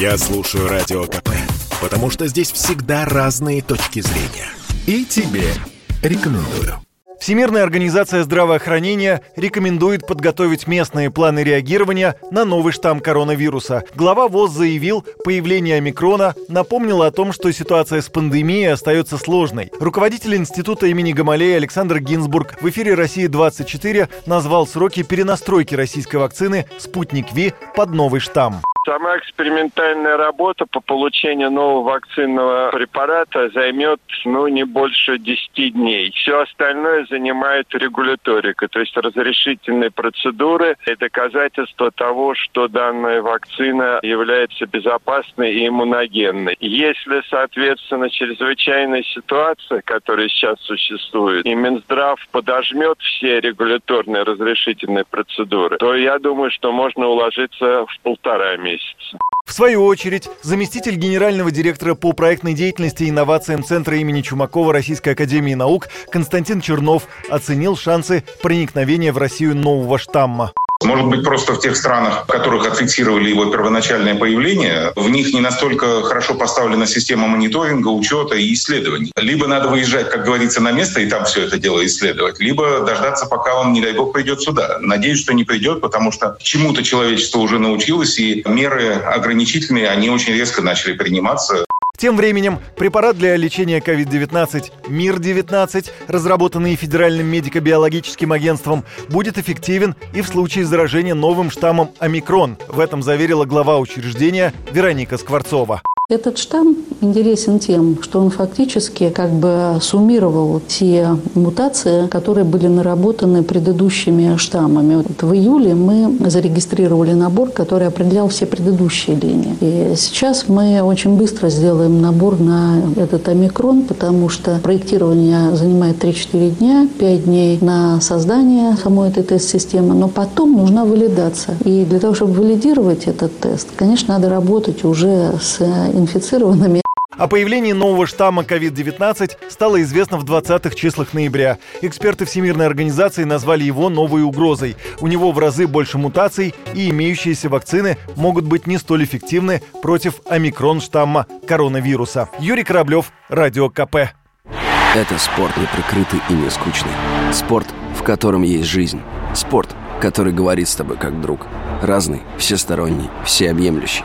Я слушаю Радио КП, потому что здесь всегда разные точки зрения. И тебе рекомендую. Всемирная организация здравоохранения рекомендует подготовить местные планы реагирования на новый штамм коронавируса. Глава ВОЗ заявил, появление омикрона напомнило о том, что ситуация с пандемией остается сложной. Руководитель института имени Гамалея Александр Гинзбург в эфире «России-24» назвал сроки перенастройки российской вакцины «Спутник Ви» под новый штамм. Сама экспериментальная работа по получению нового вакцинного препарата займет, ну, не больше 10 дней. Все остальное занимает регуляторика, то есть разрешительные процедуры и доказательство того, что данная вакцина является безопасной и иммуногенной. Если, соответственно, чрезвычайная ситуация, которая сейчас существует, и Минздрав подожмет все регуляторные разрешительные процедуры, то я думаю, что можно уложиться в полтора месяца месяца. В свою очередь, заместитель генерального директора по проектной деятельности и инновациям Центра имени Чумакова Российской Академии Наук Константин Чернов оценил шансы проникновения в Россию нового штамма. Может быть, просто в тех странах, в которых отфиксировали его первоначальное появление, в них не настолько хорошо поставлена система мониторинга, учета и исследований. Либо надо выезжать, как говорится, на место и там все это дело исследовать, либо дождаться, пока он, не дай бог, придет сюда. Надеюсь, что не придет, потому что чему-то человечество уже научилось, и меры ограничительные, они очень резко начали приниматься. Тем временем препарат для лечения COVID-19 МИР-19, разработанный Федеральным медико-биологическим агентством, будет эффективен и в случае заражения новым штаммом омикрон. В этом заверила глава учреждения Вероника Скворцова. Этот штамм интересен тем, что он фактически как бы суммировал те мутации, которые были наработаны предыдущими штаммами. Вот в июле мы зарегистрировали набор, который определял все предыдущие линии. И сейчас мы очень быстро сделаем набор на этот омикрон, потому что проектирование занимает 3-4 дня, 5 дней на создание самой этой тест-системы, но потом нужна валидация. И для того, чтобы валидировать этот тест, конечно, надо работать уже с инфицированными. О появлении нового штамма COVID-19 стало известно в 20-х числах ноября. Эксперты Всемирной организации назвали его новой угрозой. У него в разы больше мутаций, и имеющиеся вакцины могут быть не столь эффективны против омикрон штамма коронавируса. Юрий Кораблев, Радио КП. Это спорт неприкрытый и не скучный. Спорт, в котором есть жизнь. Спорт, который говорит с тобой как друг. Разный, всесторонний, всеобъемлющий.